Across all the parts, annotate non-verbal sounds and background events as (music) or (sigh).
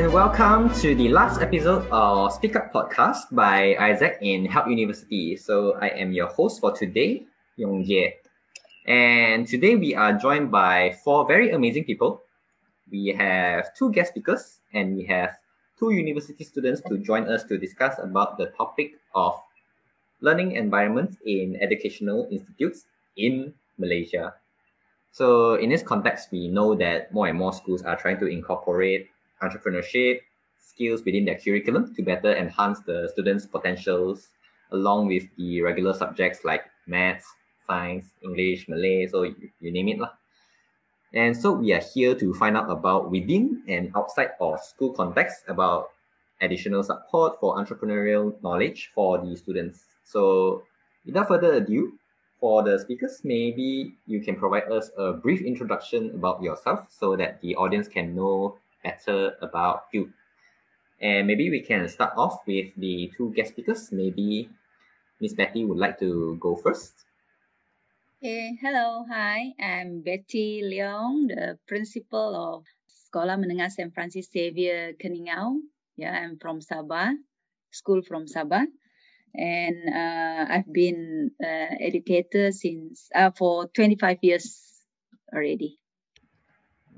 And welcome to the last episode of Speak Up Podcast by AIESEC in Help University. So I am your host for today, Yong Jie. And today we are joined by four very amazing people. We have two guest speakers and we have two university students to join us to discuss about the topic of learning environments in educational institutes in Malaysia. So in this context, we know that more and more schools are trying to incorporate entrepreneurship skills within their curriculum to better enhance the students' potentials along with the regular subjects like maths, science, English, Malay, so you, you name it. Lah. And so we are here to find out about within and outside of school context about additional support for entrepreneurial knowledge for the students. So without further ado, for the speakers, maybe you can provide us a brief introduction about yourself so that the audience can know better about you. And maybe we can start off with the two guest speakers. Maybe Miss Betty would like to go first. Okay, hello, hi. I'm Betty Leong, the principal of Sekolah Menengah St. Francis Xavier Keningau. Yeah, I'm from Sabah, school from Sabah. And uh, I've been uh, educator since uh, for 25 years already.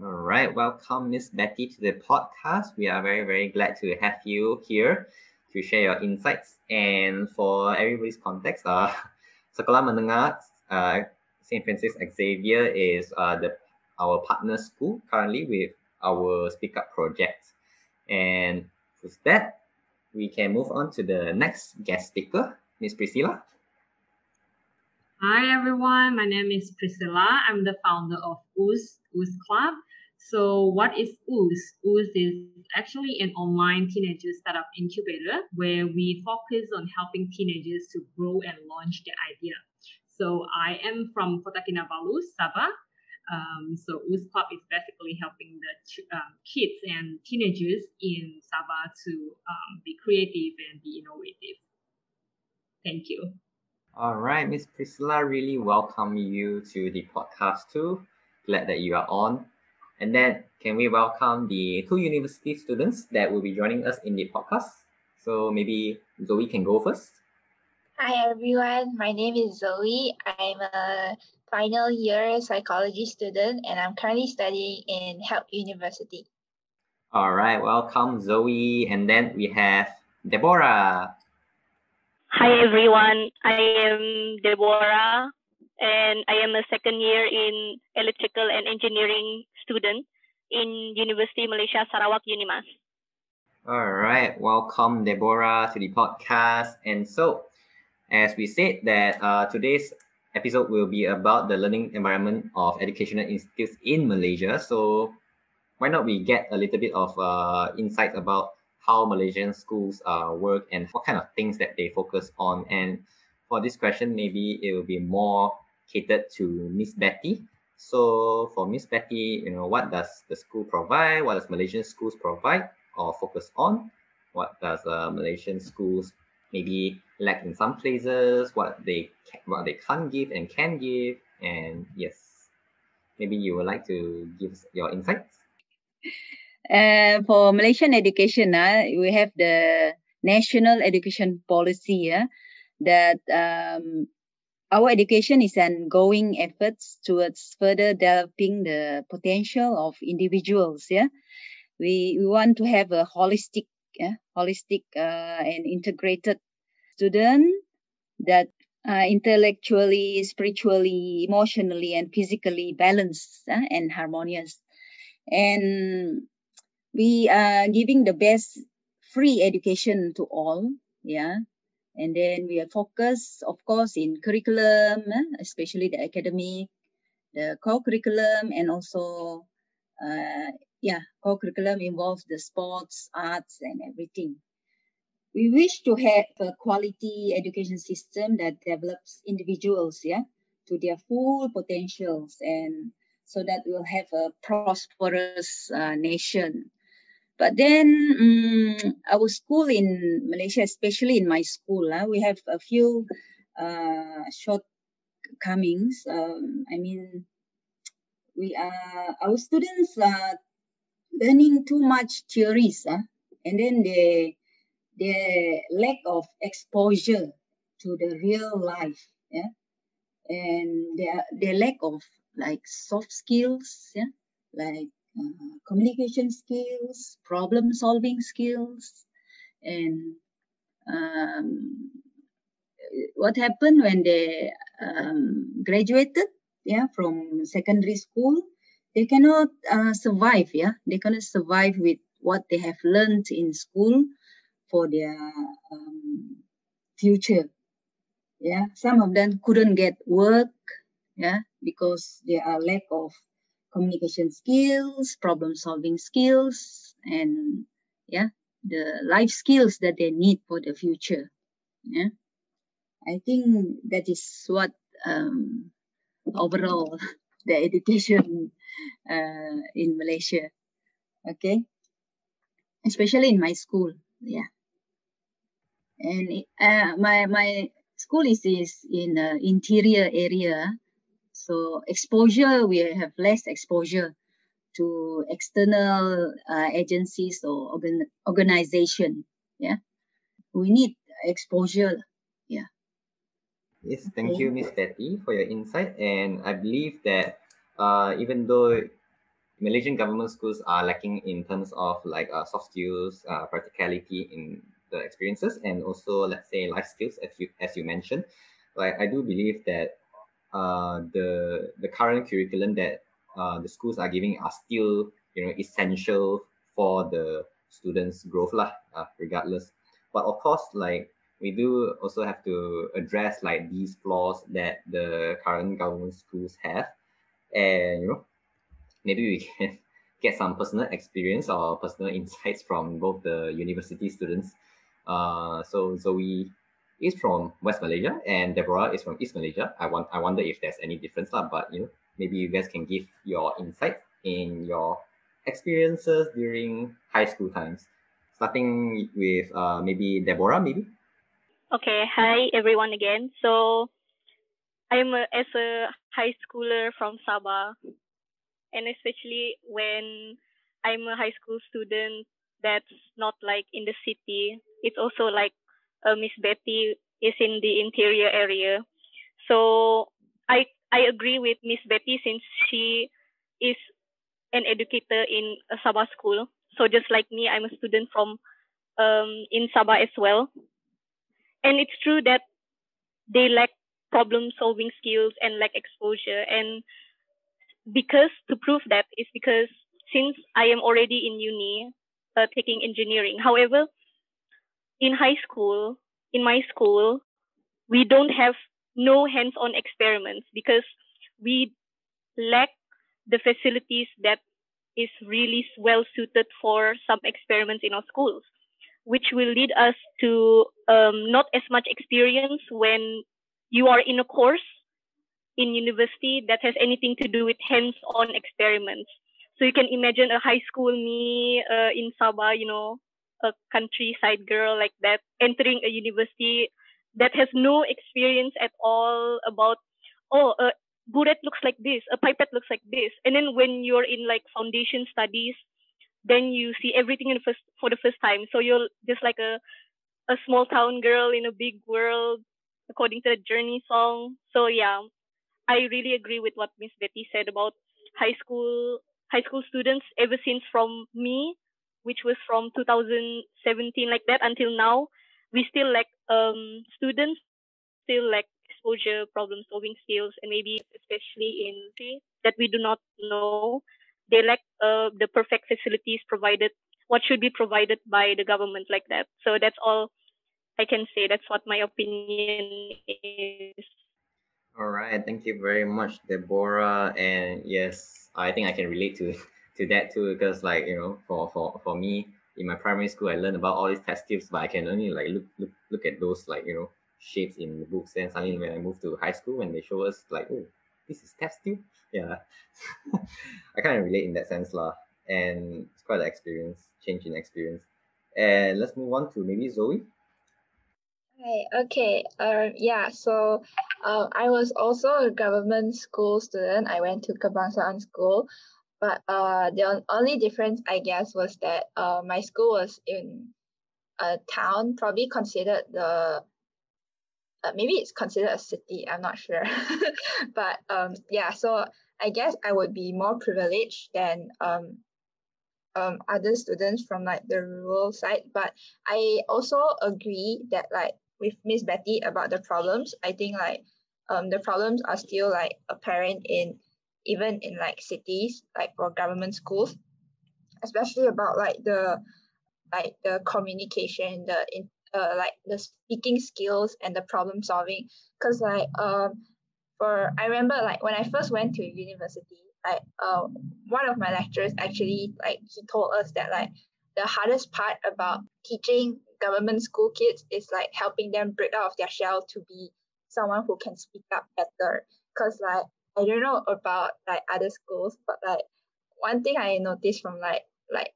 All right, welcome Miss Betty to the podcast. We are very, very glad to have you here to share your insights. And for everybody's context, uh, (laughs) Sekolah Menengah uh, St. Francis Xavier is uh, the our partner school currently with our Speak Up project. And with that, we can move on to the next guest speaker, Miss Precilla. Hi everyone, my name is Precilla. I'm the founder of Ooze, Ooze Club. So what is Ooze? Ooze is actually an online teenager startup incubator where we focus on helping teenagers to grow and launch their idea. So I am from Kota Kinabalu, Sabah. Um, so Ooze Club is basically helping the um, kids and teenagers in Sabah to um, be creative and be innovative. Thank you. All right, Miss Precilla, really welcome you to the podcast too. Glad that you are on. And then, can we welcome the two university students that will be joining us in the podcast? So maybe Zoe can go first. Hi everyone, my name is Zoe. I'm a final year psychology student and I'm currently studying in Help University. All right, welcome Zoe. And then we have Deborah. Hi everyone, I am Deborah and I am a second year in electrical and engineering student in University Malaysia Sarawak Unimas. All right, welcome Deborah to the podcast. And so, as we said that uh, today's episode will be about the learning environment of educational institutes in Malaysia. So why not we get a little bit of uh, insight about how Malaysian schools uh, work and what kind of things that they focus on. And for this question, maybe it will be more catered to Miss Betty. So for Miss Betty, you know, what does the school provide? What does Malaysian schools provide or focus on? What does uh, Malaysian schools maybe lack in some places? What they what they can't give and can give? And yes, maybe you would like to give your insights. Uh, for Malaysian education, uh, we have the national education policy uh, that um, our education is ongoing efforts towards further developing the potential of individuals. Yeah, we we want to have a holistic, yeah, holistic uh, and integrated student that uh, intellectually, spiritually, emotionally, and physically balanced uh, and harmonious. And we are giving the best free education to all. Yeah. And then we are focused, of course, in curriculum, especially the academic, the co-curriculum, and also, uh, yeah, co-curriculum involves the sports, arts, and everything. We wish to have a quality education system that develops individuals, yeah, to their full potentials, and so that we'll have a prosperous uh, nation. But then um, our school in Malaysia, especially in my school, uh, we have a few uh, shortcomings. Um, I mean, we are our students are learning too much theories, huh? and then they their lack of exposure to the real life, yeah, and their their lack of like soft skills, yeah, like uh, communication skills, problem solving skills, and um, what happened when they um, graduated, yeah, from secondary school, they cannot uh, survive, yeah, they cannot survive with what they have learned in school for their um, future. Yeah, some of them couldn't get work. Yeah, because there are lack of communication skills, problem solving skills, and yeah, the life skills that they need for the future. Yeah, I think that is what um, overall (laughs) the education uh, in Malaysia. Okay, especially in my school. Yeah and uh, my my school is, is in the interior area so exposure we have less exposure to external uh, agencies or organ, organization yeah? We need exposure yeah. Yes thank you miss betty for your insight. And i believe that uh, even though malaysian government schools are lacking in terms of like uh, soft skills uh, practicality in the experiences and also let's say life skills as you as you mentioned like i do believe that uh, the the current curriculum that uh, the schools are giving are still you know essential for the students growth lah uh, regardless. But of course like we do also have to address like these flaws that the current government schools have. And you know maybe we can (laughs) get some personal experience or personal (laughs) insights from both the university students. Uh, so Zoe is from West Malaysia and Deborah is from East Malaysia. I want I wonder if there's any difference, lah, but you know, maybe you guys can give your insight in your experiences during high school times. Starting with uh, maybe Deborah, maybe. Okay, hi everyone again. So I'm a, as a high schooler from Sabah, and especially when I'm a high school student that's not like in the city. It's also like uh, Miss Betty is in the interior area. So I I agree with Miss Betty since she is an educator in a Sabah school. So just like me, I'm a student from um, in Sabah as well. And it's true that they lack problem solving skills and lack exposure. And because to prove that is because since I am already in uni, uh, taking engineering. However, in high school, in my school, we don't have no hands-on experiments because we lack the facilities that is really well suited for some experiments in our schools, which will lead us to um, not as much experience when you are in a course in university that has anything to do with hands-on experiments. So you can imagine a high school me uh, in Sabah, you know, a countryside girl like that, entering a university that has no experience at all about, oh, a burette looks like this, a pipette looks like this. And then when you're in like foundation studies, then you see everything in first, for the first time. So you're just like a, a small town girl in a big world, according to the Journey song. So yeah, I really agree with what Miss Betty said about high school high school students ever since from me, which was from 2017 like that until now, we still lack um, students still lack exposure, problem solving skills, and maybe especially in that we do not know. They lack uh, the perfect facilities provided, what should be provided by the government like that. So that's all I can say. That's what my opinion is. All right, thank you very much, Deborah. And yes, I think I can relate to to that too because like you know, for for for me in my primary school, I learned about all these test tubes, but I can only like look look look at those like you know shapes in the books. Then suddenly when I moved to high school, when they show us like, oh, this is test tube, yeah, (laughs) I kind of relate in that sense lah. And it's quite an experience, change in experience. And let's move on to maybe Zoe. Hi, okay. Uh, yeah, so uh, I was also a government school student. I went to Kebangsaan School. But uh, the only difference, I guess, was that uh, my school was in a town, probably considered the uh, maybe it's considered a city. I'm not sure, (laughs) but um, yeah. So I guess I would be more privileged than um, um, other students from like the rural side. But I also agree that like with Miss Betty about the problems. I think like um, the problems are still like apparent in even in like cities, like for government schools, especially about like the like the communication, the in, uh, like the speaking skills and the problem solving. Cause like um for I remember like when I first went to university, like uh one of my lecturers actually like he told us that like the hardest part about teaching government school kids is like helping them break out of their shell to be someone who can speak up better. Cause like I don't know about like other schools, but like one thing I noticed from like like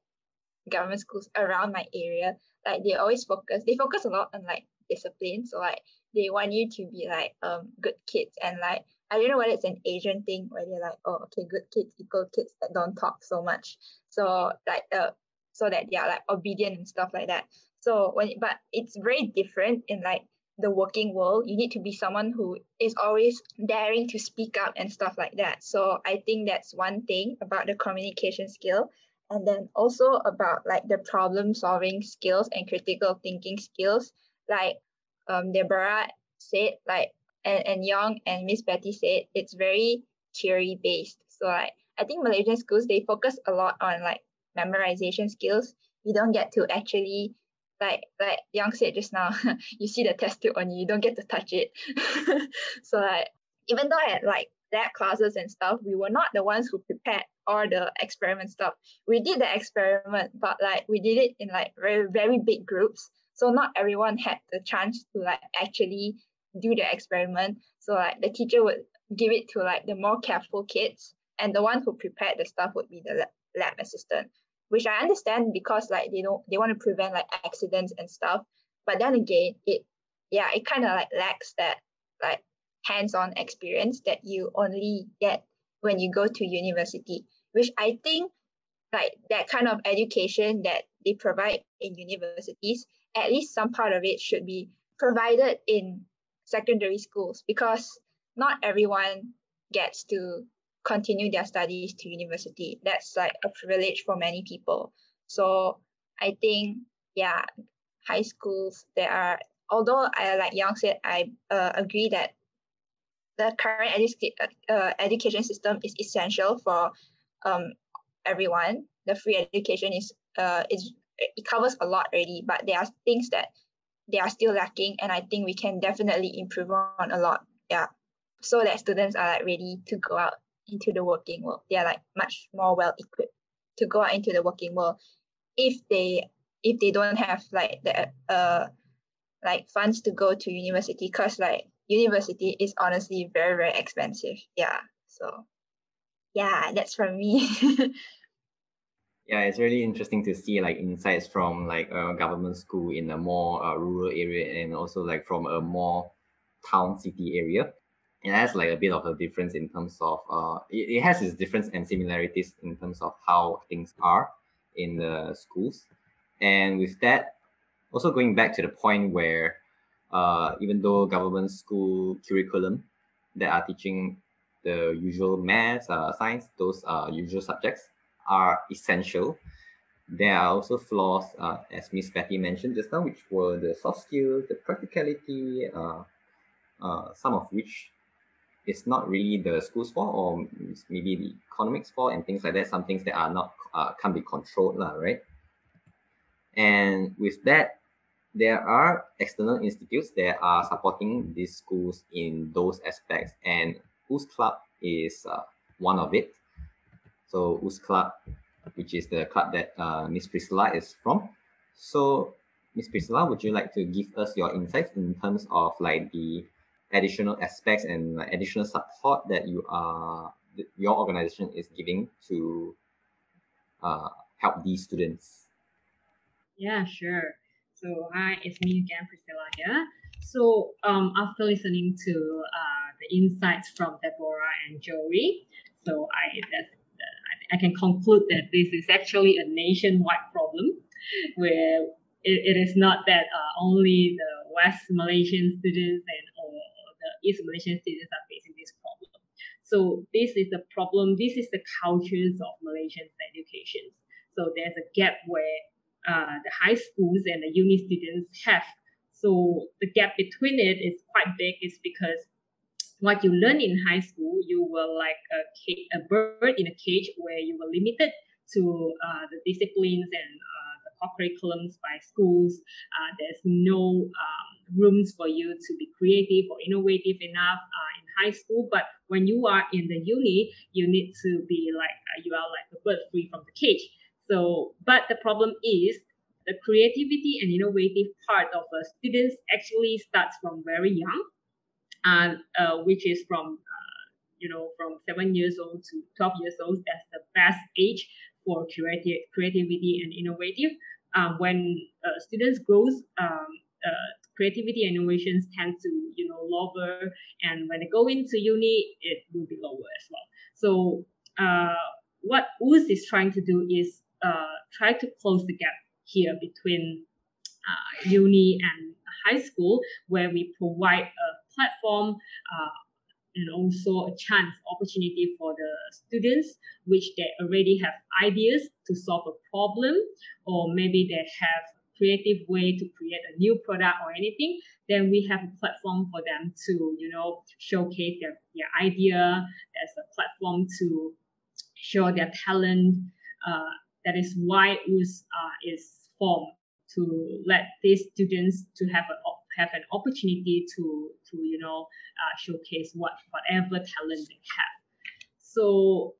government schools around my area, like they always focus they focus a lot on like discipline. So like they want you to be like um good kids and like I don't know whether it's an Asian thing where they're like, oh okay, good kids equal kids that don't talk so much. So like uh so that they are like obedient and stuff like that. So when but it's very different in like the working world, you need to be someone who is always daring to speak up and stuff like that. So I think that's one thing about the communication skill. And then also about like the problem solving skills and critical thinking skills. Like um Deborah said, like and, and Yong and Miss Betty said, it's very theory based. So like I think Malaysian schools they focus a lot on like memorization skills. You don't get to actually like like Yong said just now, (laughs) you see the test tube on you, you don't get to touch it. (laughs) so like even though I had like lab classes and stuff, we were not the ones who prepared all the experiment stuff. We did the experiment, but like we did it in like very very big groups. So not everyone had the chance to like actually do the experiment. So like the teacher would give it to like the more careful kids, and the one who prepared the stuff would be the lab assistant which I understand because like they don't they want to prevent like accidents and stuff. But then again, it yeah, it kind of like lacks that like hands-on experience that you only get when you go to university, which I think like that kind of education that they provide in universities, at least some part of it should be provided in secondary schools because not everyone gets to continue their studies to university. That's like a privilege for many people. So I think, yeah, high schools, there are, although I, like Yong said, I uh, agree that the current edu- uh, education system is essential for um, everyone. The free education is, uh, is it covers a lot already, but there are things that they are still lacking, and I think we can definitely improve on a lot. Yeah, so that students are like ready to go out into the working world. They are like much more well equipped to go out into the working world if they if they don't have like the uh like funds to go to university because like university is honestly very very expensive. Yeah so yeah that's from me. (laughs) Yeah it's really interesting to see like insights from like a government school in a more uh, rural area and also like from a more town city area it has like a bit of a difference in terms of uh it, it has its difference and similarities in terms of how things are in the schools. And with that also going back to the point where uh even though government school curriculum that are teaching the usual math uh, science those uh, usual subjects are essential there are also flaws uh, as miss betty mentioned just now which were the soft skills the practicality uh, uh, some of which it's not really the school's fault or maybe the economics fault and things like that. Some things that are not uh, can't be controlled, lah, right? And with that, there are external institutes that are supporting these schools in those aspects, and Ooze Club is uh, one of it. So Ooze Club, which is the club that uh, Miss Precilla is from. So Miss Precilla, would you like to give us your insights in terms of like the additional aspects and like additional support that you are your organization is giving to uh, help these students? Yeah, sure. So hi, it's me again, Precilla here. So um, after listening to uh, the insights from Deborah and Zoe, so I that's I can conclude that this is actually a nationwide problem where it, it is not that uh, only the West Malaysian students and East Malaysian students are facing this problem. So this is the problem. This is the cultures of Malaysian education. So there's a gap where uh, the high schools and the uni students have. So the gap between it is quite big. Is because what you learn in high school, you were like a, a bird in a cage where you were limited to uh, the disciplines and uh, the curriculums by schools. Uh, there's no um, rooms for you to be creative or innovative enough uh, in high school. But when you are in the uni, you need to be like uh, you are like a bird free from the cage. So, but the problem is the creativity and innovative part of a students actually starts from very young and uh, which is from uh, you know from seven years old to 12 years old that's the best age for creative creativity and innovative um, when uh, students grows um, uh, creativity and innovations tend to you know lower and when they go into uni it will be lower as well. So uh, what Ooze is trying to do is uh, try to close the gap here between uni and high school where we provide a platform uh, and also a chance opportunity for the students which they already have ideas to solve a problem or maybe they have a creative way to create a new product or anything then we have a platform for them to you know showcase their, their idea there's a platform to show their talent uh, that is why Ooze uh, is formed to let these students to have a have an opportunity to to you know uh, showcase what whatever talent they have. So,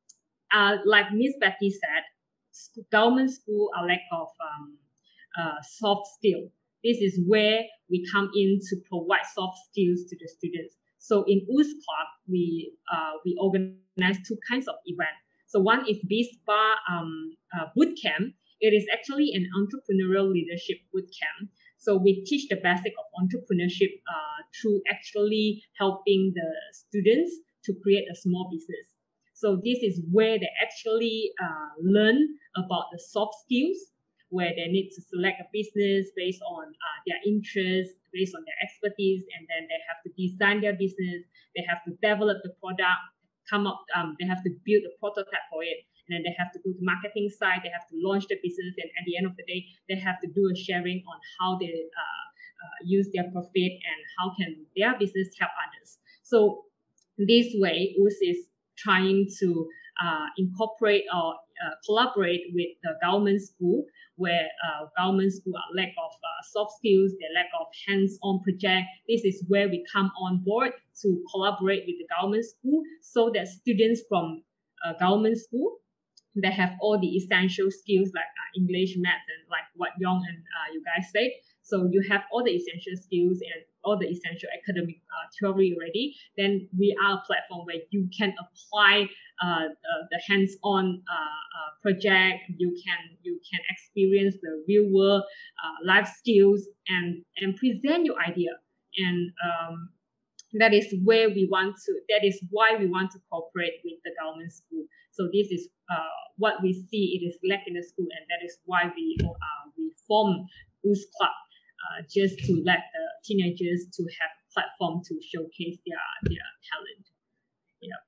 uh, like Miss Betty said, government school are lack of um, uh, soft skill. This is where we come in to provide soft skills to the students. So in Ooze Club, we uh, we organize two kinds of events. So one is BISPA um, uh, boot camp. It is actually an entrepreneurial leadership boot camp so we teach the basic of entrepreneurship uh, through actually helping the students to create a small business. So this is where they actually uh, learn about the soft skills, where they need to select a business based on uh, their interests, based on their expertise, and then they have to design their business. They have to develop the product, come up. Um, they have to build a prototype for it, and then they have to go to marketing side, they have to launch the business, and at the end of the day, they have to do a sharing on how they uh, uh, use their profit and how can their business help others. So this way, Ooze is trying to uh, incorporate or uh, collaborate with the government school where uh, government school are lack of uh, soft skills, they lack of hands-on project. This is where we come on board to collaborate with the government school so that students from government school they have all the essential skills like uh, English, math, and like what Yong and uh, you guys said. So you have all the essential skills and all the essential academic uh, theory already. Then we are a platform where you can apply uh, the hands-on uh, uh, project. You can you can experience the real world life skills and and present your idea. And um, that is where we want to. That is why we want to cooperate with the government school. So this is uh, what we see it is lack in the school, and that is why we uh, we form Ooze Club uh, just to let the teenagers to have platform to showcase their their talent. Yeah.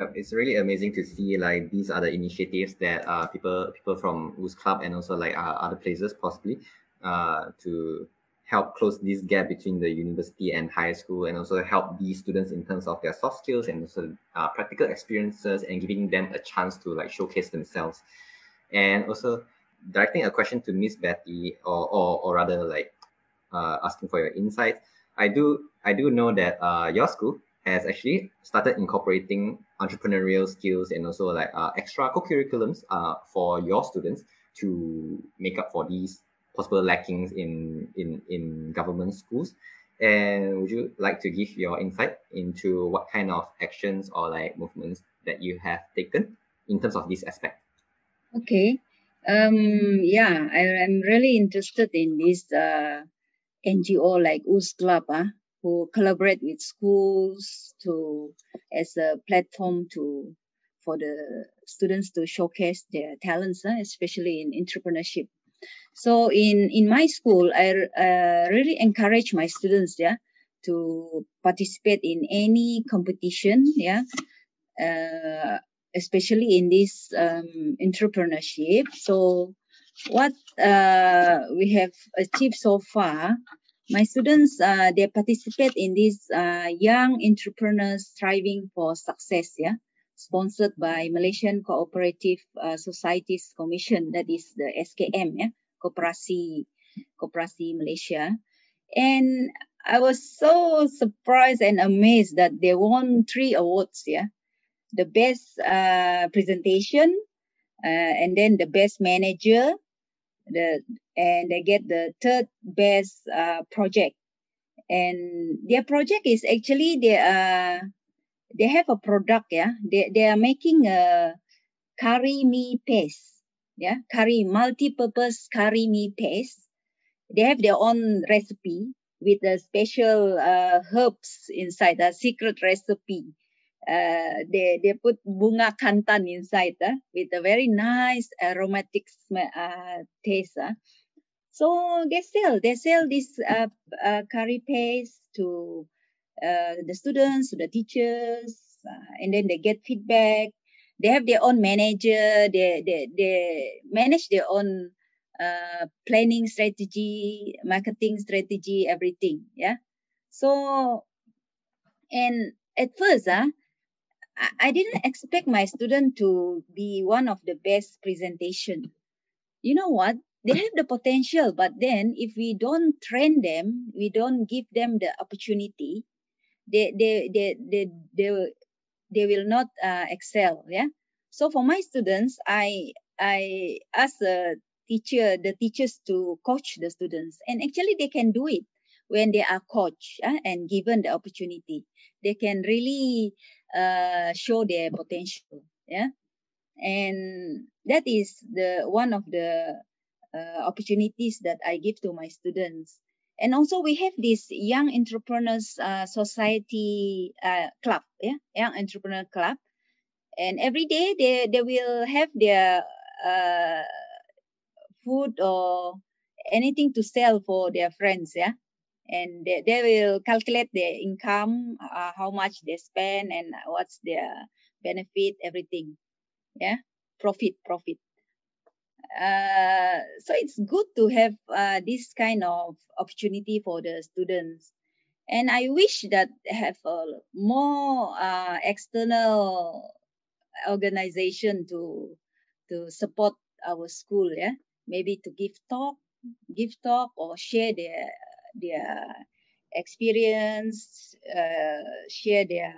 Yep, it's really amazing to see like these are the initiatives that uh, people people from Ooze Club and also like uh, other places possibly uh, to help close this gap between the university and high school and also help these students in terms of their soft skills and also uh, practical experiences and giving them a chance to like showcase themselves. And also directing a question to miss betty or, or, or rather like uh, asking for your insights i do i do know that uh, your school has actually started incorporating entrepreneurial skills and also like uh, extra co-curriculums uh, for your students to make up for these possible lackings in in in government schools. And would you like to give your insight into what kind of actions or like movements that you have taken in terms of this aspect? Okay. Um yeah i am really interested in this uh, ngo like Ooze club uh, who collaborate with schools to as a platform to for the students to showcase their talents, uh, especially in entrepreneurship. So in in my school, I uh, really encourage my students, yeah, to participate in any competition, yeah, uh, especially in this um, entrepreneurship. So what uh, we have achieved so far, my students uh, they participate in this uh, young entrepreneurs striving for success, yeah, sponsored by Malaysian Cooperative uh, Societies Commission, that is the SKM, yeah, Koperasi Koperasi Malaysia, and I was so surprised and amazed that they won three awards, yeah, the best uh, presentation, uh, and then the best manager, the and they get the third best uh, project. And their project is actually they are they have a product yeah they, they are making a curry mee paste yeah curry multi-purpose curry mee paste they have their own recipe with a special uh, herbs inside a secret recipe uh, they they put bunga kantan inside uh, with a very nice aromatic uh, taste. Uh. So they sell they sell this uh, uh, curry paste to uh, the students, to the teachers, uh, and then they get feedback. They have their own manager. They they they manage their own uh, planning strategy, marketing strategy, everything. Yeah. So, and at first, uh, I didn't expect my student to be one of the best presentation. You know what? They have the potential, but then if we don't train them, we don't give them the opportunity, they they they they they, they will not uh, excel. Yeah. So for my students, I I ask the teacher the teachers to coach the students, and actually they can do it when they are coached uh, and given the opportunity. They can really uh, show their potential. Yeah, and that is the one of the uh, opportunities that I give to my students. And also we have this young entrepreneurs uh, society uh, club, yeah, young entrepreneur club, and every day they they will have their uh, food or anything to sell for their friends, yeah and they, they will calculate their income, uh, how much they spend, and what's their benefit, everything. Yeah, profit, profit. Uh, so it's good to have uh, this kind of opportunity for the students. And I wish that have a more uh, external organization to to support our school. Yeah, maybe to give talk, give talk or share their their experience, uh, share their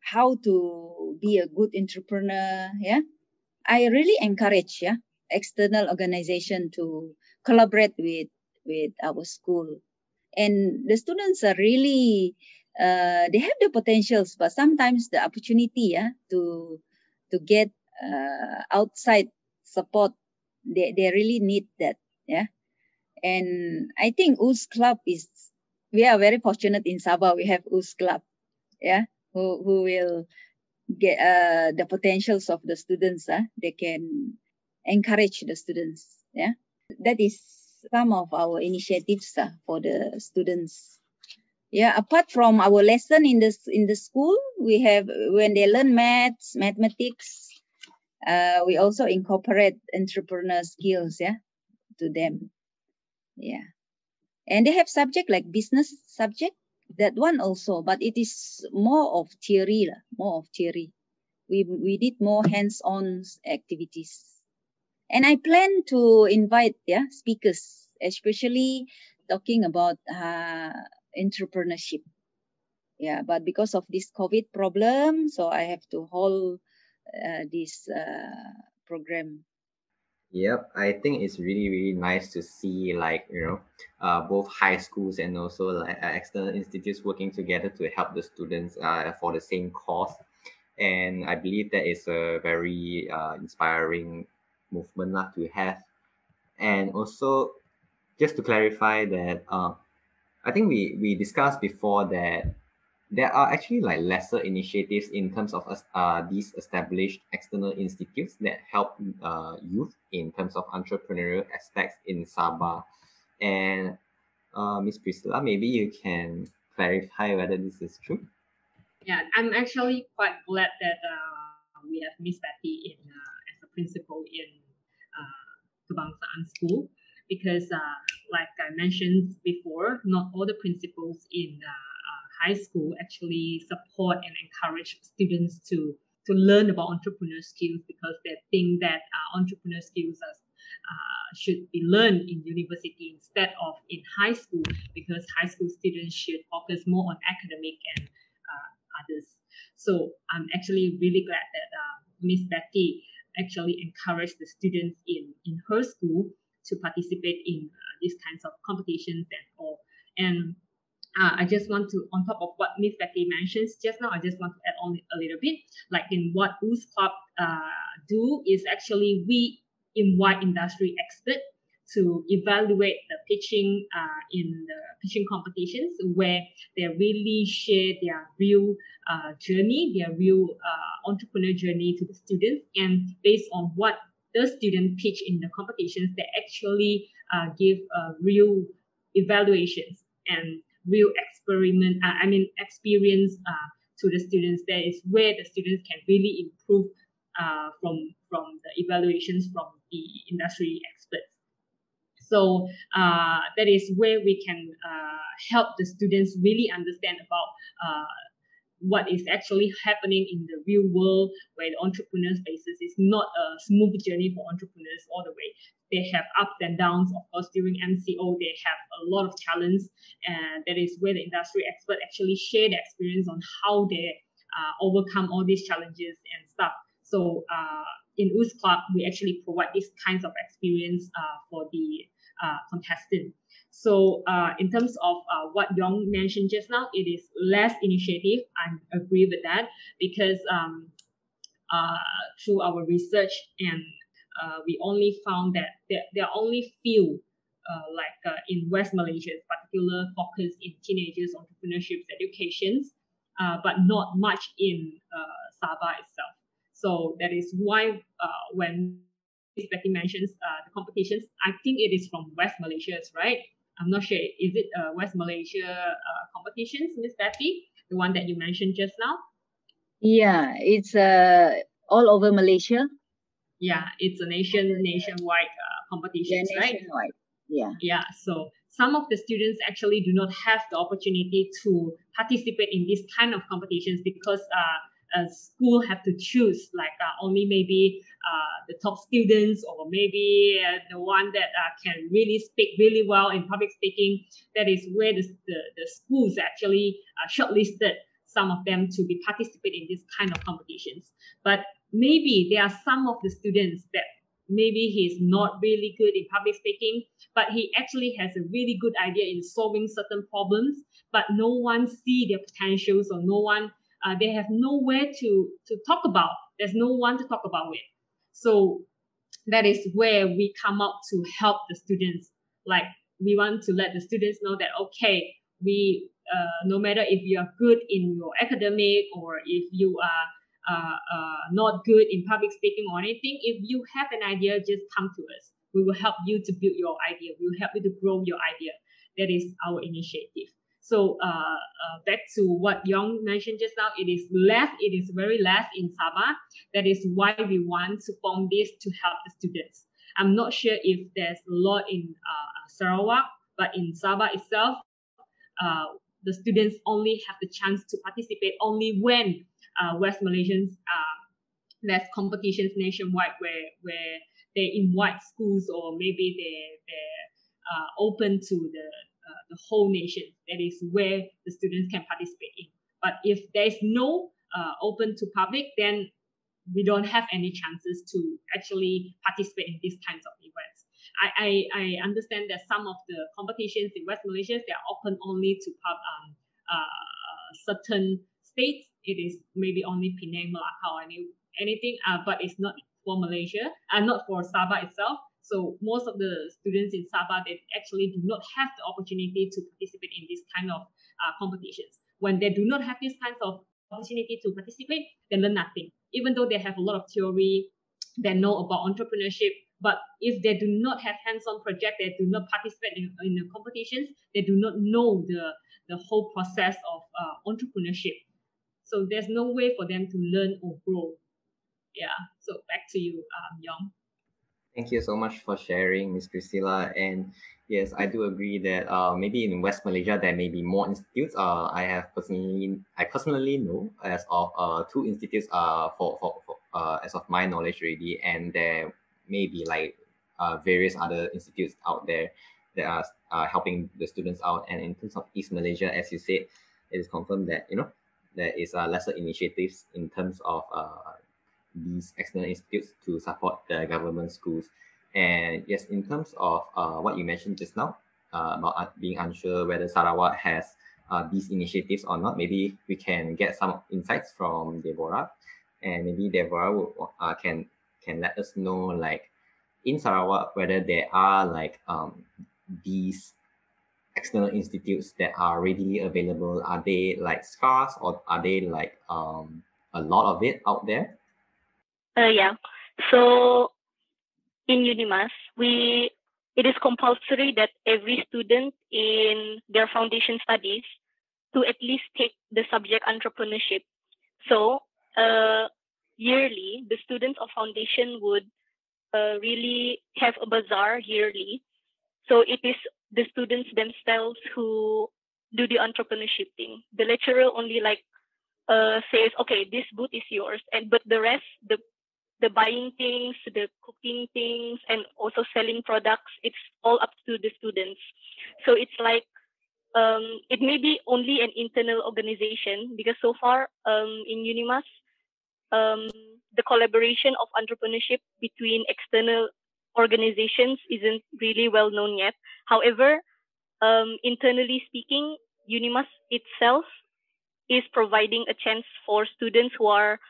how to be a good entrepreneur. Yeah, I really encourage yeah external organization to collaborate with with our school, and the students are really uh, they have the potentials, but sometimes the opportunity yeah to to get uh, outside support they, they really need that yeah and I think Ooze Club is, we are very fortunate in Sabah. We have Ooze Club, yeah, who, who will get uh, the potentials of the students. Uh, they can encourage the students. Yeah, that is some of our initiatives uh, for the students. Yeah, apart from our lesson in the in the school, we have when they learn maths, mathematics, uh, we also incorporate entrepreneur skills. Yeah, to them yeah and they have subject like business subject that one also but it is more of theory more of theory we we did more hands-on activities and i plan to invite yeah speakers especially talking about uh, entrepreneurship. Yeah but because of this covid problem so i have to hold uh, this uh, program. Yep, I think it's really really nice to see like you know, uh, both high schools and also like uh, external institutes working together to help the students uh, for the same cause, and I believe that is a very uh, inspiring movement lah to have, and also just to clarify that uh, I think we we discussed before that there are actually like lesser initiatives in terms of uh, these established external institutes that help uh, youth in terms of entrepreneurial aspects in Sabah. And uh, Miss Precilla, maybe you can clarify whether this is true. Yeah, I'm actually quite glad that uh, we have Miss Betty in uh, principal in uh, Kebangsaan School because, uh, like I mentioned before, not all the principals in uh, high school actually support and encourage students to to learn about entrepreneur skills because they think that uh, entrepreneur skills are, uh, should be learned in university instead of in high school because high school students should focus more on academic and uh, others. So I'm actually really glad that uh, Miss Betty actually encourage the students in, in her school to participate in uh, these kinds of competitions and all. And uh, I just want to, on top of what Miss Becky mentions just now, I just want to add on a little bit. Like in what Ooze Club uh, do is actually we invite industry experts to evaluate the pitching uh, in the pitching competitions where they really share their real uh, journey, their real uh, entrepreneur journey to the students. And based on what the student pitch in the competitions, they actually uh, give uh, real evaluations and real experiment, uh, I mean, experience to the students. That is where the students can really improve from from the evaluations from the industry experts. So uh, that is where we can uh, help the students really understand about uh, what is actually happening in the real world where the entrepreneurs faces is not a smooth journey for entrepreneurs all the way they have ups and downs. Of course, during MCO, they have a lot of challenge, and that is where the industry expert actually share their experience on how they uh, overcome all these challenges and stuff. So uh, in Ooze Club, we actually provide these kinds of experience uh, for the uh, contestant. So uh, in terms of uh, what Yong mentioned just now, it is less initiative. I agree with that because um, uh, through our research and uh, we only found that there, there are only few uh, like uh, in West Malaysia, particular focus in teenagers, entrepreneurship, educations, uh, but not much in uh, Sabah itself. So that is why uh, when Ms. Betty mentions uh, the competitions, I think it is from West Malaysia, right? I'm not sure. Is it uh, West Malaysia uh, competitions, Miss Betty, the one that you mentioned just now? Yeah, it's uh, all over Malaysia yeah it's a nation nationwide uh, competition yeah, right nationwide. yeah yeah so some of the students actually do not have the opportunity to participate in this kind of competitions because uh, a school have to choose like uh, only maybe uh, the top students or maybe uh, the one that uh, can really speak really well in public speaking that is where the, the, the schools actually uh, shortlisted some of them to be participate in this kind of competitions. But maybe there are some of the students that maybe he's not really good in public speaking, but he actually has a really good idea in solving certain problems, but no one see their potentials or no one, uh, they have nowhere to, to talk about. There's no one to talk about it. So that is where we come up to help the students. Like we want to let the students know that, okay, we, uh, no matter if you are good in your academic or if you are uh, uh, not good in public speaking or anything, if you have an idea, just come to us. We will help you to build your idea. We will help you to grow your idea. That is our initiative. So uh, uh, back to what Yong mentioned just now, it is less, it is very less in Sabah. That is why we want to form this to help the students. I'm not sure if there's a lot in uh, Sarawak, but in Sabah itself, uh, the students only have the chance to participate only when uh, West Malaysians uh, there's competitions nationwide where where they invite schools or maybe they they're uh, open to the uh, the whole nation. That is where the students can participate in. But if there's no uh, open to public, then we don't have any chances to actually participate in these kinds of events. I, I, I understand that some of the competitions in West Malaysia they are open only to pub, um, uh, certain states it is maybe only Penang, Melaka, any anything, uh, but it's not for Malaysia and uh, not for Sabah itself. So most of the students in Sabah they actually do not have the opportunity to participate in this kind of uh, competitions. when they do not have these kinds of opportunity to participate, they learn nothing. Even though they have a lot of theory, they know about entrepreneurship, but if they do not have hands-on project, they do not participate in, in the competitions, they do not know the, the whole process of uh, entrepreneurship. So there's no way for them to learn or grow. Yeah. So back to you, um, Yong. Thank you so much for sharing, Ms. Precilla. And yes, I do agree that uh, maybe in West Malaysia there may be more institutes. Uh, I have personally, I personally know as of uh, two institutes uh, for, for, for uh, as of my knowledge already, and there may be like uh, various other institutes out there that are uh, helping the students out. And in terms of East Malaysia, as you said, it is confirmed that you know there is uh, lesser initiatives in terms of uh, these external institutes to support the government schools. And yes, in terms of uh, what you mentioned just now uh, about being unsure whether Sarawak has uh, these initiatives or not, maybe we can get some insights from Deborah, and maybe Deborah will, uh, can can let us know like in Sarawak whether there are like um, these external institutes that are readily available. Are they like scarce or are they like um, a lot of it out there? Uh, yeah. So in Unimas, we it is compulsory that every student in their foundation studies to at least take the subject entrepreneurship. So uh, yearly, the students of foundation would uh, really have a bazaar yearly. So it is the students themselves who do the entrepreneurship thing. The lecturer only like uh, says, okay, this booth is yours, and but the rest, the the buying things, the cooking things, and also selling products, it's all up to the students. So it's like um, it may be only an internal organization because so far um, in Unimas, um, the collaboration of entrepreneurship between external organizations isn't really well known yet. However, um, internally speaking, Unimas itself is providing a chance for students who are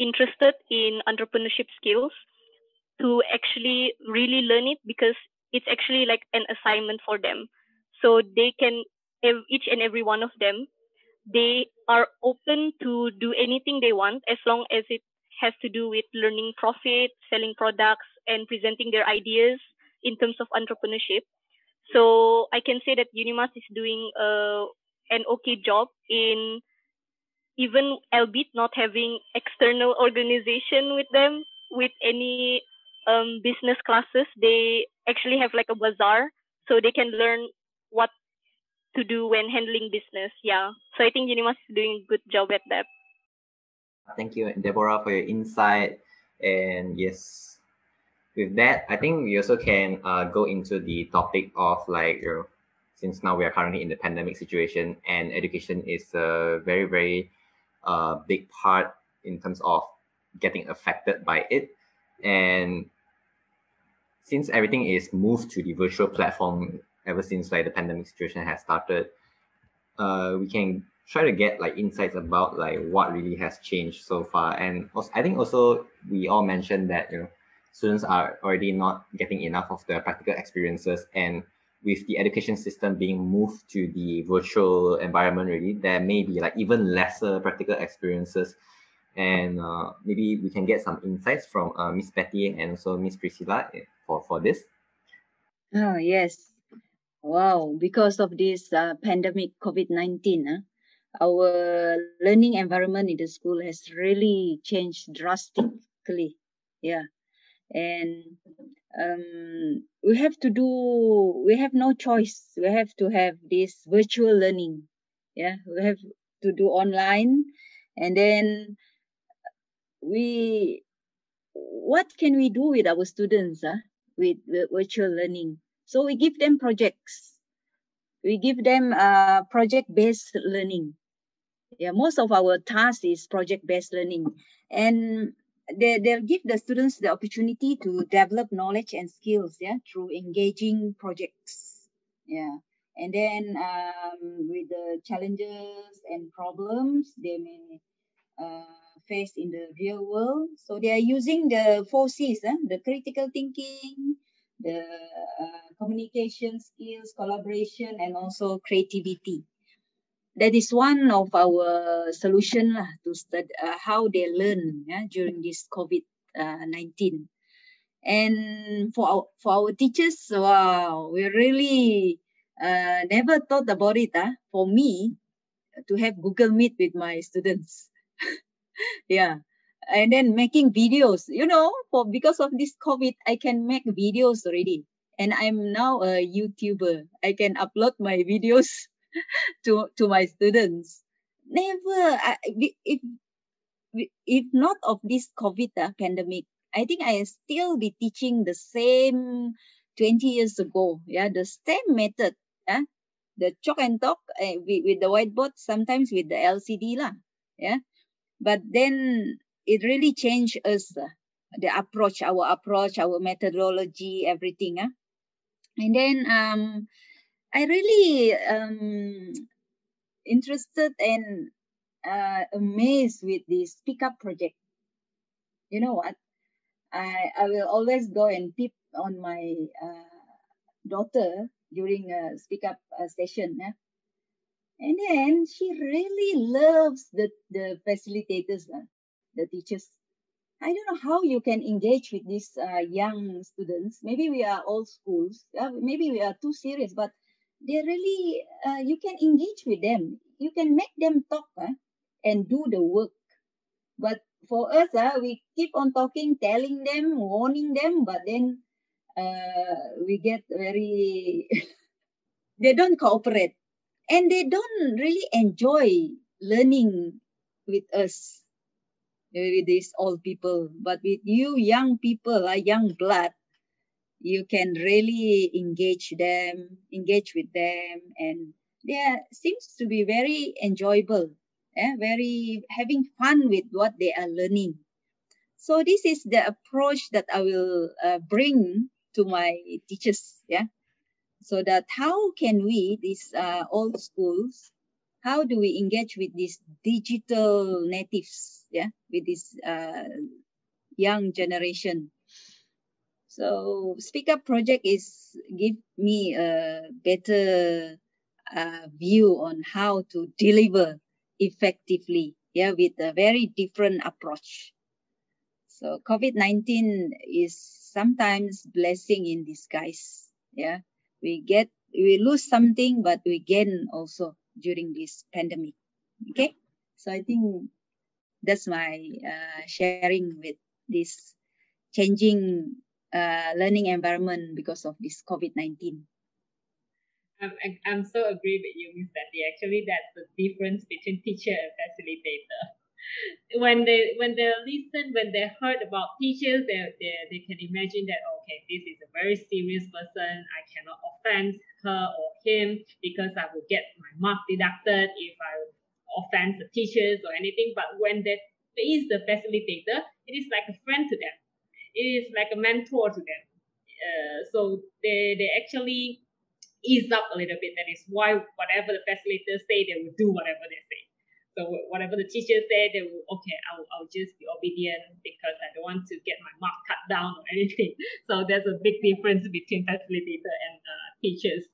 interested in entrepreneurship skills to actually really learn it because it's actually like an assignment for them. So they can, each and every one of them, they are open to do anything they want as long as it has to do with learning profit, selling products, and presenting their ideas in terms of entrepreneurship. So I can say that Unimas is doing uh, an okay job in even albeit not having external organization with them with any um, business classes they actually have like a bazaar so they can learn what to do when handling business yeah. So i think unimas is doing a good job at that. Thank you deborah for your insight. And yes with that i think we also can uh, go into the topic of like you know since now we are currently in the pandemic situation and education is a very very a big part in terms of getting affected by it. And since everything is moved to the virtual platform ever since like the pandemic situation has started, uh, we can try to get like insights about like what really has changed so far. And also, I think also we all mentioned that you know students are already not getting enough of the practical experiences and with the education system being moved to the virtual environment really there may be like even lesser practical experiences. And uh, maybe we can get some insights from uh, miss betty and also miss precilla eh, for for this. Oh yes. Wow. Because of this uh, pandemic covid-19 uh, our learning environment in the school has really changed drastically. Yeah. And um, we have to do we have no choice. We have to have this virtual learning. Yeah we have to do online. And then we what can we do with our students uh, with, with virtual learning? So we give them projects. We give them uh, project based learning. Yeah most of our task is project based learning. And they, they'll give the students the opportunity to develop knowledge and skills yeah through engaging projects. Yeah. And then um, with the challenges and problems they may uh, face in the real world. So they are using the four c's eh? the critical thinking the uh, communication skills collaboration and also creativity that is one of our solution lah, to study uh, how they learn yeah, during this COVID uh, 19. And for our, for our teachers, wow, we really uh, never thought about it. Uh, for me, to have Google Meet with my students. (laughs) yeah. And then making videos, you know, for because of this COVID, I can make videos already. And I'm now a YouTuber. I can upload my (laughs) videos (laughs) to to my students. Never, I, if if not of this COVID uh, pandemic, I think I still be teaching the same 20 years ago. Yeah, the same method. Yeah, the chalk and talk uh, with, with the whiteboard, sometimes with the LCD lah. Yeah, but then it really changed us uh, the approach, our approach, our methodology, everything. Uh. And then um, I really um interested and uh, amazed with this Speak Up project. You know what? I I will always go and peep on my uh, daughter during a Speak Up uh, session. Yeah? And then she really loves the, the facilitators, uh, the teachers. I don't know how you can engage with these uh, young students. Maybe we are old schools. Uh, maybe we are too serious, but they really, uh, you can engage with them. You can make them talk uh, and do the work. But for us, uh, we keep on talking, telling them, warning them, but then uh, we get very, (laughs) they don't cooperate and they don't really enjoy learning with us, with these old people. But with you, young people, uh, young blood, you can really engage them, engage with them, and there seems to be very enjoyable, eh? very having fun with what they are learning. So this is the approach that I will uh, bring to my teachers, yeah. So that how can we, these uh, old schools, how do we engage with these digital natives, yeah, with this uh, young generation? So Speak Up project is give me a better uh, view on how to deliver effectively, yeah, with a very different approach. So COVID-19 is sometimes blessing in disguise. Yeah, we get, we lose something, but we gain also during this pandemic. Okay. So I think that's my uh, sharing with this changing uh, learning environment because of this COVID-19. Um, I, I'm so agree with you, Ms. Betty. Actually, that's the difference between teacher and facilitator. (laughs) when they when they listen, when they heard about teachers, they, they, they can imagine that, okay, this is a very serious person. I cannot offend her or him because I will get my mark deducted if I offend the teachers or anything. But when they face the facilitator, it is like a friend to them it is like a mentor to them. Uh, so they they actually ease up a little bit. That is why whatever the facilitators say, they will do whatever they say. So whatever the teacher say, they will okay. I'll I'll just be obedient because I don't want to get my mark cut down or anything. (laughs) So there's a big difference between facilitator and uh, teachers.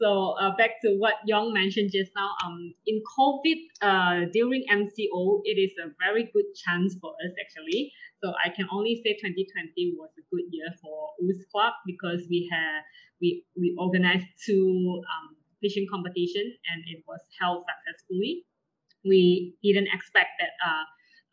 So uh, back to what Yong mentioned just now, um, in COVID, uh, during MCO, it is a very good chance for us actually. So I can only say 2020 was a good year for Ooze Club because we had we we organized two um, fishing competition and it was held successfully. We didn't expect that uh,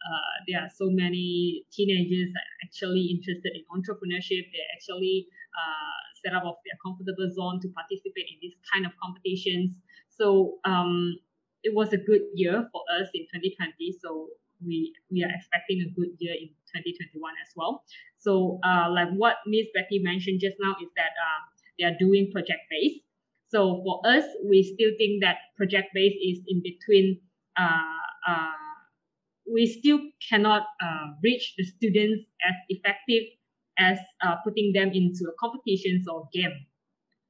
uh, there are so many teenagers actually interested in entrepreneurship. They actually uh, set up of their comfortable zone to participate in this kind of competitions. So um, it was a good year for us in 2020. So we we are expecting a good year in 2021 as well. So uh, like what Miss Betty mentioned just now is that uh, they are doing project based. So for us, we still think that project based is in between. Uh, uh, we still cannot uh, reach the students as effective as uh, putting them into a competitions or game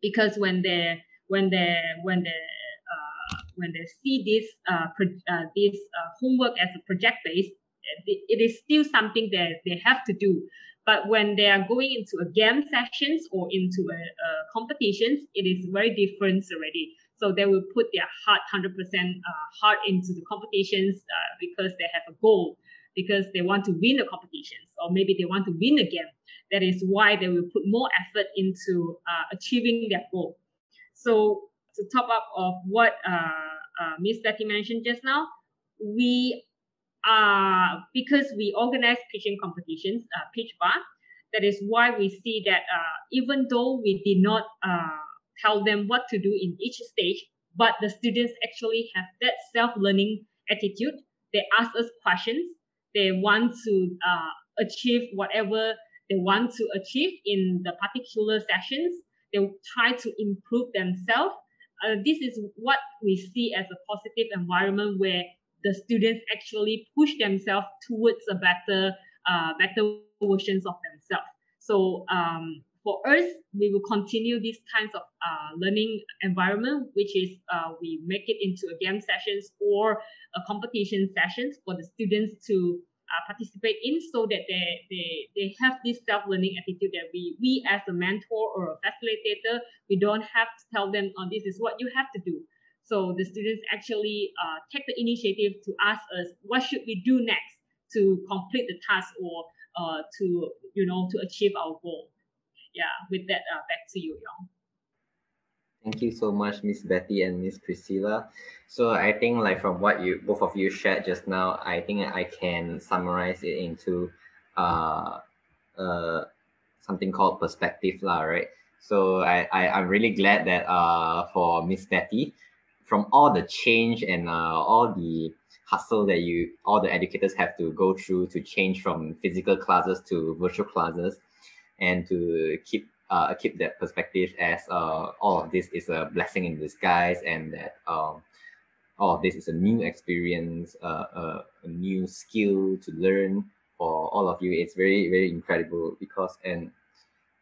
because when they when they when they uh, when they see this uh, pro- uh, this uh, homework as a project based it is still something that they have to do But when they are going into a game sessions or into a, a competitions, it is very different already. So they will put their heart, 100% uh, heart into the competitions uh, because they have a goal, because they want to win the competitions, or maybe they want to win a game. That is why they will put more effort into uh, achieving their goal. So to top up of what uh, uh, Miss Betty mentioned just now, we uh, because we organize pitching competitions, uh, pitch bar. That is why we see that uh, even though we did not uh, tell them what to do in each stage, but the students actually have that self-learning attitude. They ask us questions. They want to uh, achieve whatever they want to achieve in the particular sessions. They try to improve themselves. Uh, this is what we see as a positive environment where the students actually push themselves towards a better, uh, better versions of themselves. So um, for us, we will continue these kinds of uh, learning environment, which is uh, we make it into a game sessions or a competition sessions for the students to uh, participate in so that they, they, they have this self-learning attitude that we, we as a mentor or a facilitator, we don't have to tell them, oh, this is what you have to do. So the students actually uh, take the initiative to ask us, what should we do next to complete the task or uh, to, you know, to achieve our goal. Yeah, with that, uh, back to you, Yong. Thank you so much, Miss Betty and Miss Precilla. So I think like from what you both of you shared just now, I think I can summarize it into uh, uh, something called perspective, lah, right? So I, I I'm really glad that uh for Miss Betty, from all the change and uh, all the hustle that you all the educators have to go through to change from physical classes to virtual classes and to keep uh, keep that perspective as uh, all of this is a blessing in disguise and that um, all of this is a new experience uh, uh, a new skill to learn for all of you. It's very very incredible because and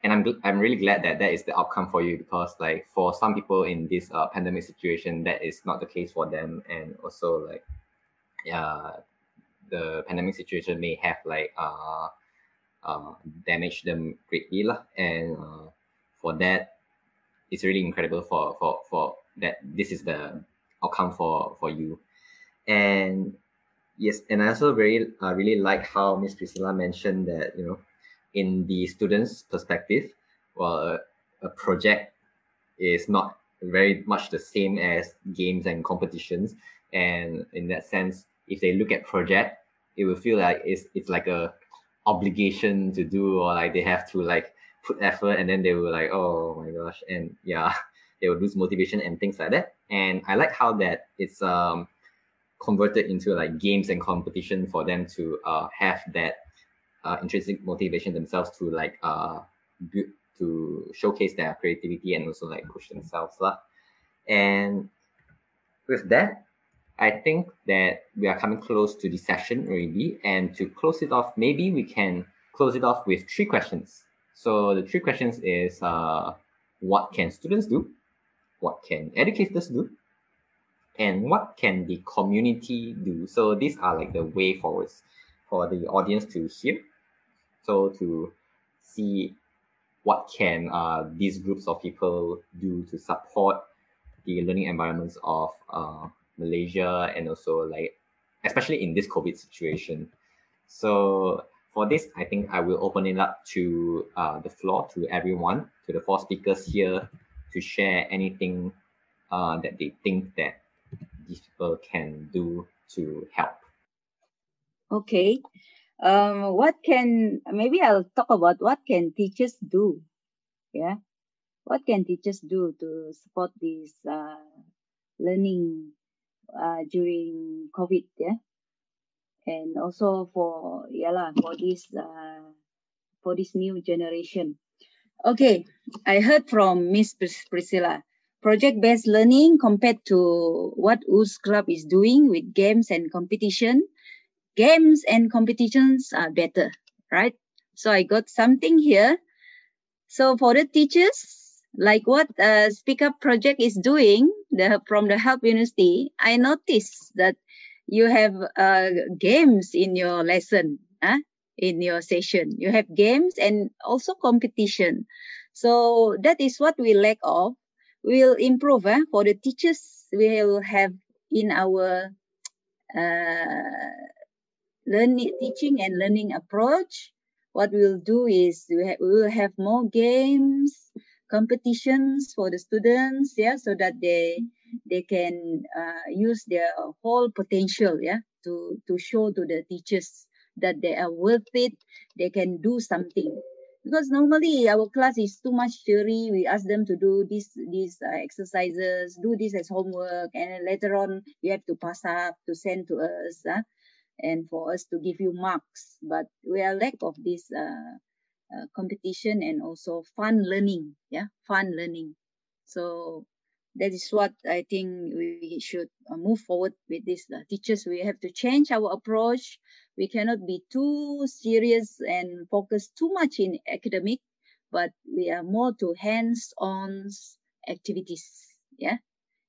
and I'm I'm really glad that that is the outcome for you because like for some people in this uh, pandemic situation that is not the case for them. And also like yeah the pandemic situation may have like uh uh damaged them greatly lah. and uh, for that it's really incredible for for for that this is the outcome for for you and yes and I also very uh, really like how Miss Precilla mentioned that you know in the student's perspective, well, a, a project is not very much the same as games and competitions. And in that sense, if they look at project, it will feel like it's it's like a obligation to do or like they have to like put effort and then they will like, oh my gosh. And yeah, (laughs) they will lose motivation and things like that. And I like how that it's um converted into like games and competition for them to uh have that uh, intrinsic motivation themselves to like uh build to showcase their creativity and also like push themselves lah. And with that, I think that we are coming close to the session already. And to close it off, maybe we can close it off with three questions. So the three questions is uh, what can students do? What can educators do? And what can the community do? So these are like the way forwards for the audience to hear so to see what can uh, these groups of people do to support the learning environments of uh, Malaysia and also like especially in this COVID situation. So for this, I think I will open it up to uh, the floor to everyone, to the four speakers here to share anything uh, that they think that these people can do to help. Okay um, what can maybe I'll talk about what can teachers do? Yeah, what can teachers do to support this uh, learning uh, during COVID? Yeah, and also for yeah lah, for this uh, for this new generation. Okay, I heard from Miss Precilla. Project-based learning compared to what Ooze Club is doing with games and competition games and competitions are better, right? So I got something here. So for the teachers, like what uh, Speak Up project is doing the, from the Help University, I noticed that you have uh, games in your lesson. Huh? in your session. You have games and also competition. So that is what we lack of. We'll improve eh? for the teachers. We'll have in our uh, learning, teaching and learning approach. What we'll do is we, ha- we will have more games, competitions for the students, yeah, so that they they can uh, use their whole potential, yeah, to to show to the teachers that they are worth it. They can do something because normally our class is too much theory. We ask them to do this these uh, exercises, do this as homework, and later on you have to pass up to send to us, uh, and for us to give you marks. But we are lack of this uh, uh, competition and also fun learning. Yeah, fun learning. So that is what I think we should uh, move forward with this. Uh, teachers, we have to change our approach. We cannot be too serious and focus too much in academic, but we are more to hands-on activities. Yeah,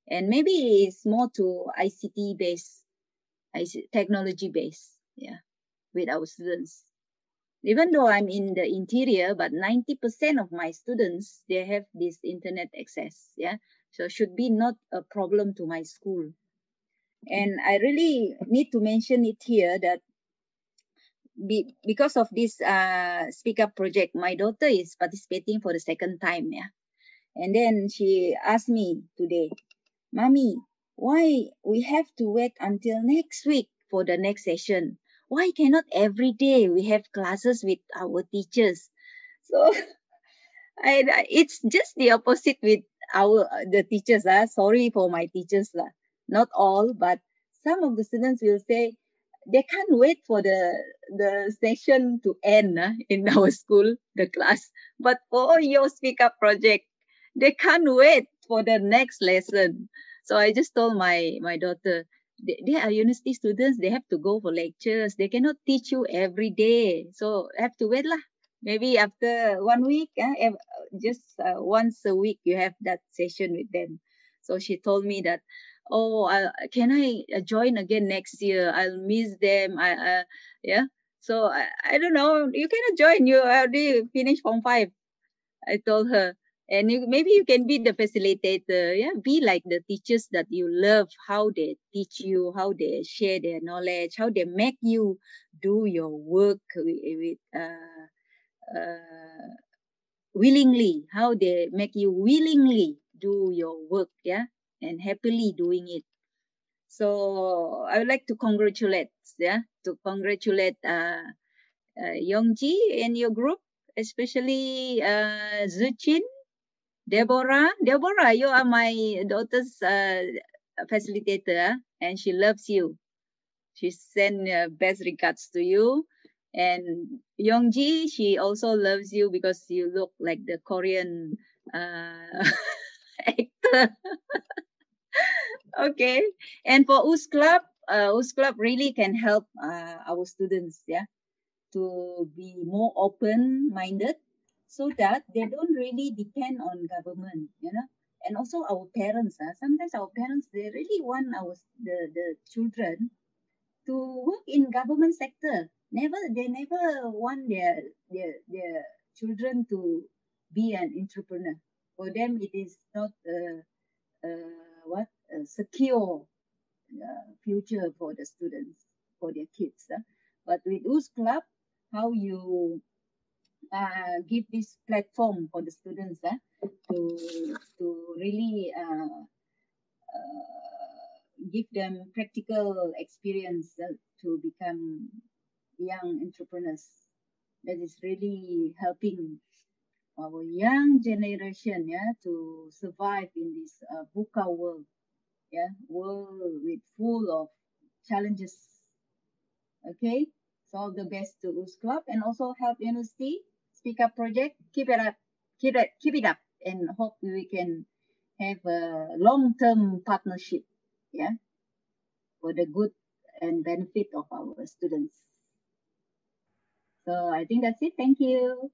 and maybe it's more to ICT based, technology based. Yeah, with our students. Even though I'm in the interior, but 90% of my students they have this internet access. Yeah, so should be not a problem to my school. And I really need to mention it here that be, because of this uh, Speak Up project, my daughter is participating for the second time. Yeah. And then she asked me today, Mommy, why we have to wait until next week for the next session? Why cannot every day we have classes with our teachers? So (laughs) I, it's just the opposite with our uh, the teachers ah. Sorry for my teachers lah. Not all but some of the students will say they can't wait for the the session to end uh, (laughs) in our school the class. But for your speak up project they can't wait for the next lesson. So i just told my my daughter they, they are university students they have to go for lectures they cannot teach you every day so have to wait lah maybe after one week, uh, just uh, once a week, you have that session with them. So she told me that, oh, uh, can I uh, join again next year? I'll miss them. I, uh, yeah. So I, I don't know. You cannot join. You already finished form five. I told her, and you, maybe you can be the facilitator. Yeah, be like the teachers that you love. How they teach you, how they share their knowledge, how they make you do your work with, with uh, uh, willingly, how they make you willingly do your work, yeah, and happily doing it. So I would like to congratulate, yeah, to congratulate uh, uh, Yong Jie and your group, especially uh, Zuchin, Deborah. Deborah, you are my daughter's uh, facilitator, and she loves you. She send uh, best regards to you. And Yong Jie, she also loves you because you look like the Korean uh, (laughs) actor. (laughs) okay. And for Ooze Club, uh, Ooze Club really can help uh, our students, yeah, to be more open-minded so that they don't really depend on government, you know. And also our parents, uh, sometimes our parents, they really want our the, the children to work in government sector never they never want their their their children to be an entrepreneur. For them, it is not a, a what a secure uh, future for the students for their kids. Uh. But with Ooze Club, how you uh, give this platform for the students uh, to to really uh, uh, give them practical experience uh, to become young entrepreneurs. That is really helping our young generation yeah to survive in this uh, VUCA world yeah world with full of challenges. Okay? So all the best to Ooze Club and also help university speak up project keep it up keep it keep it up and hope we can have a long-term partnership yeah for the good and benefit of our students so I think that's it. Thank you.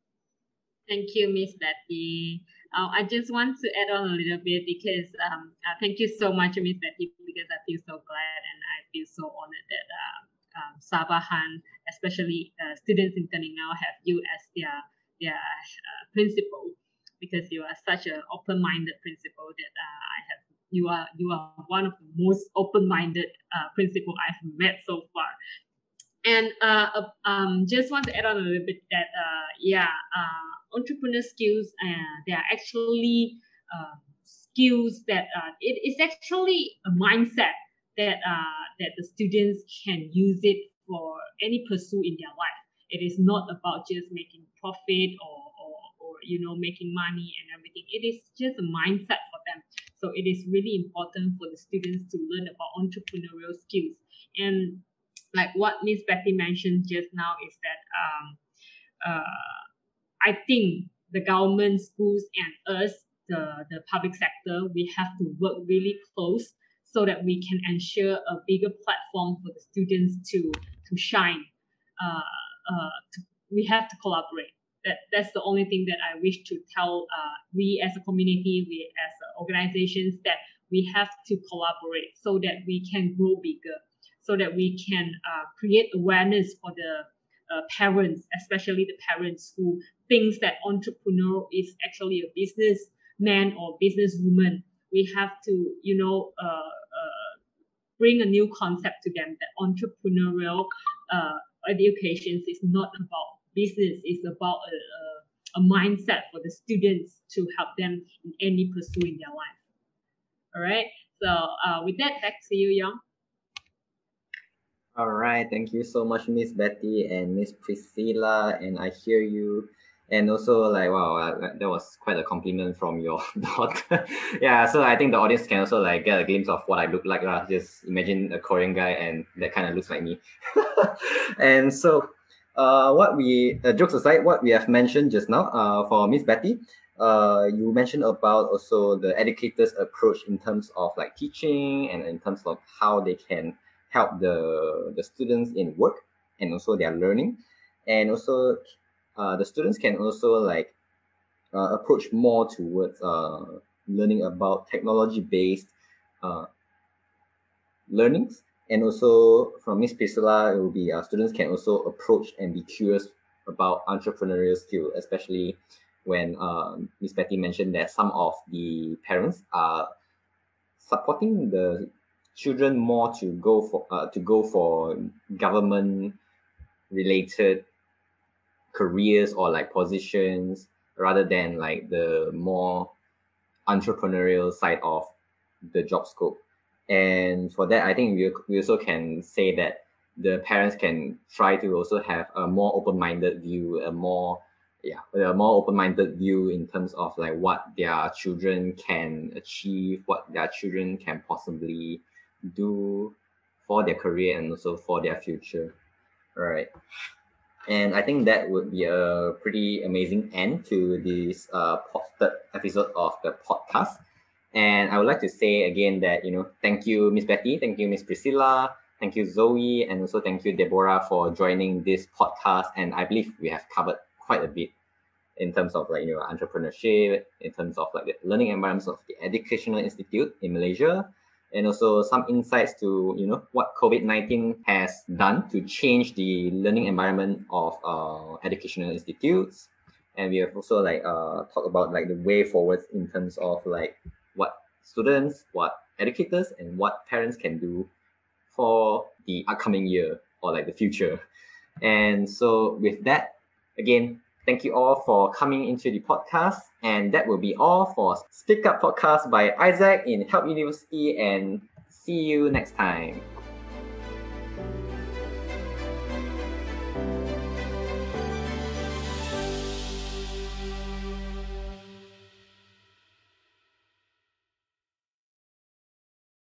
Thank you, Miss Betty. Uh, I just want to add on a little bit because um, uh, thank you so much, Miss Betty, because I feel so glad and I feel so honored that uh, um, Sabahan, especially uh, students in now, have you as their their uh, principal because you are such an open-minded principal that uh, I have. You are you are one of the most open-minded uh, principal I've met so far. And uh, um, just want to add on a little bit that uh, yeah, uh, entrepreneur skills uh, they are actually uh, skills that uh, it is actually a mindset that uh, that the students can use it for any pursuit in their life. It is not about just making profit or, or, or you know making money and everything. It is just a mindset for them. So it is really important for the students to learn about entrepreneurial skills and like what Miss Betty mentioned just now is that um, uh, I think the government, schools, and us, the, the public sector, we have to work really close so that we can ensure a bigger platform for the students to to shine. Uh, uh, to, we have to collaborate. That that's the only thing that I wish to tell uh, we as a community, we as organizations that we have to collaborate so that we can grow bigger so that we can uh, create awareness for the uh, parents, especially the parents who thinks that entrepreneur is actually a businessman or businesswoman. We have to, you know, uh, uh bring a new concept to them that entrepreneurial uh, education is not about business; is about a, a, a mindset for the students to help them in any pursuit in their life. All right. So uh, with that, back to you, Yong. All right, thank you so much, Miss Betty and Miss Precilla. And I hear you. And also, like, wow, uh, that was quite a compliment from your (laughs) daughter. (laughs) yeah, so I think the audience can also like get a glimpse of what I look like. Uh. Just imagine a Korean guy and that kind of looks like me. (laughs) and so, uh, what we, uh, jokes aside, what we have mentioned just now uh, for Miss Betty, uh, you mentioned about also the educators' approach in terms of like teaching and in terms of how they can help the the students in work and also their learning. And also uh, the students can also like uh, approach more towards uh, learning about technology based uh, learnings and also from Miss Precilla, it will be uh, students can also approach and be curious about entrepreneurial skill, especially when uh, Miss Betty mentioned that some of the parents are supporting the children more to go for uh, to go for government related careers or like positions rather than like the more entrepreneurial side of the job scope and for that i think we, we also can say that the parents can try to also have a more open-minded view a more yeah a more open-minded view in terms of like what their children can achieve what their children can possibly do for their career and also for their future. Right. And I think that would be a pretty amazing end to this uh, third episode of the podcast. And I would like to say again that, you know, thank you, Miss Betty, thank you, Miss Precilla, thank you, Zoe, and also thank you, Deborah, for joining this podcast. And I believe we have covered quite a bit in terms of like, you know, entrepreneurship, in terms of like the learning environments of the Educational Institute in Malaysia, and also some insights to you know what COVID-19 has done to change the learning environment of uh, educational institutes. And we have also like uh, talked about like the way forward in terms of like what students, what educators, and what parents can do for the upcoming year or like the future. And so with that, again, Thank you all for coming into the podcast. And that will be all for Speak Up Podcast by AIESEC in Help University. And see you next time.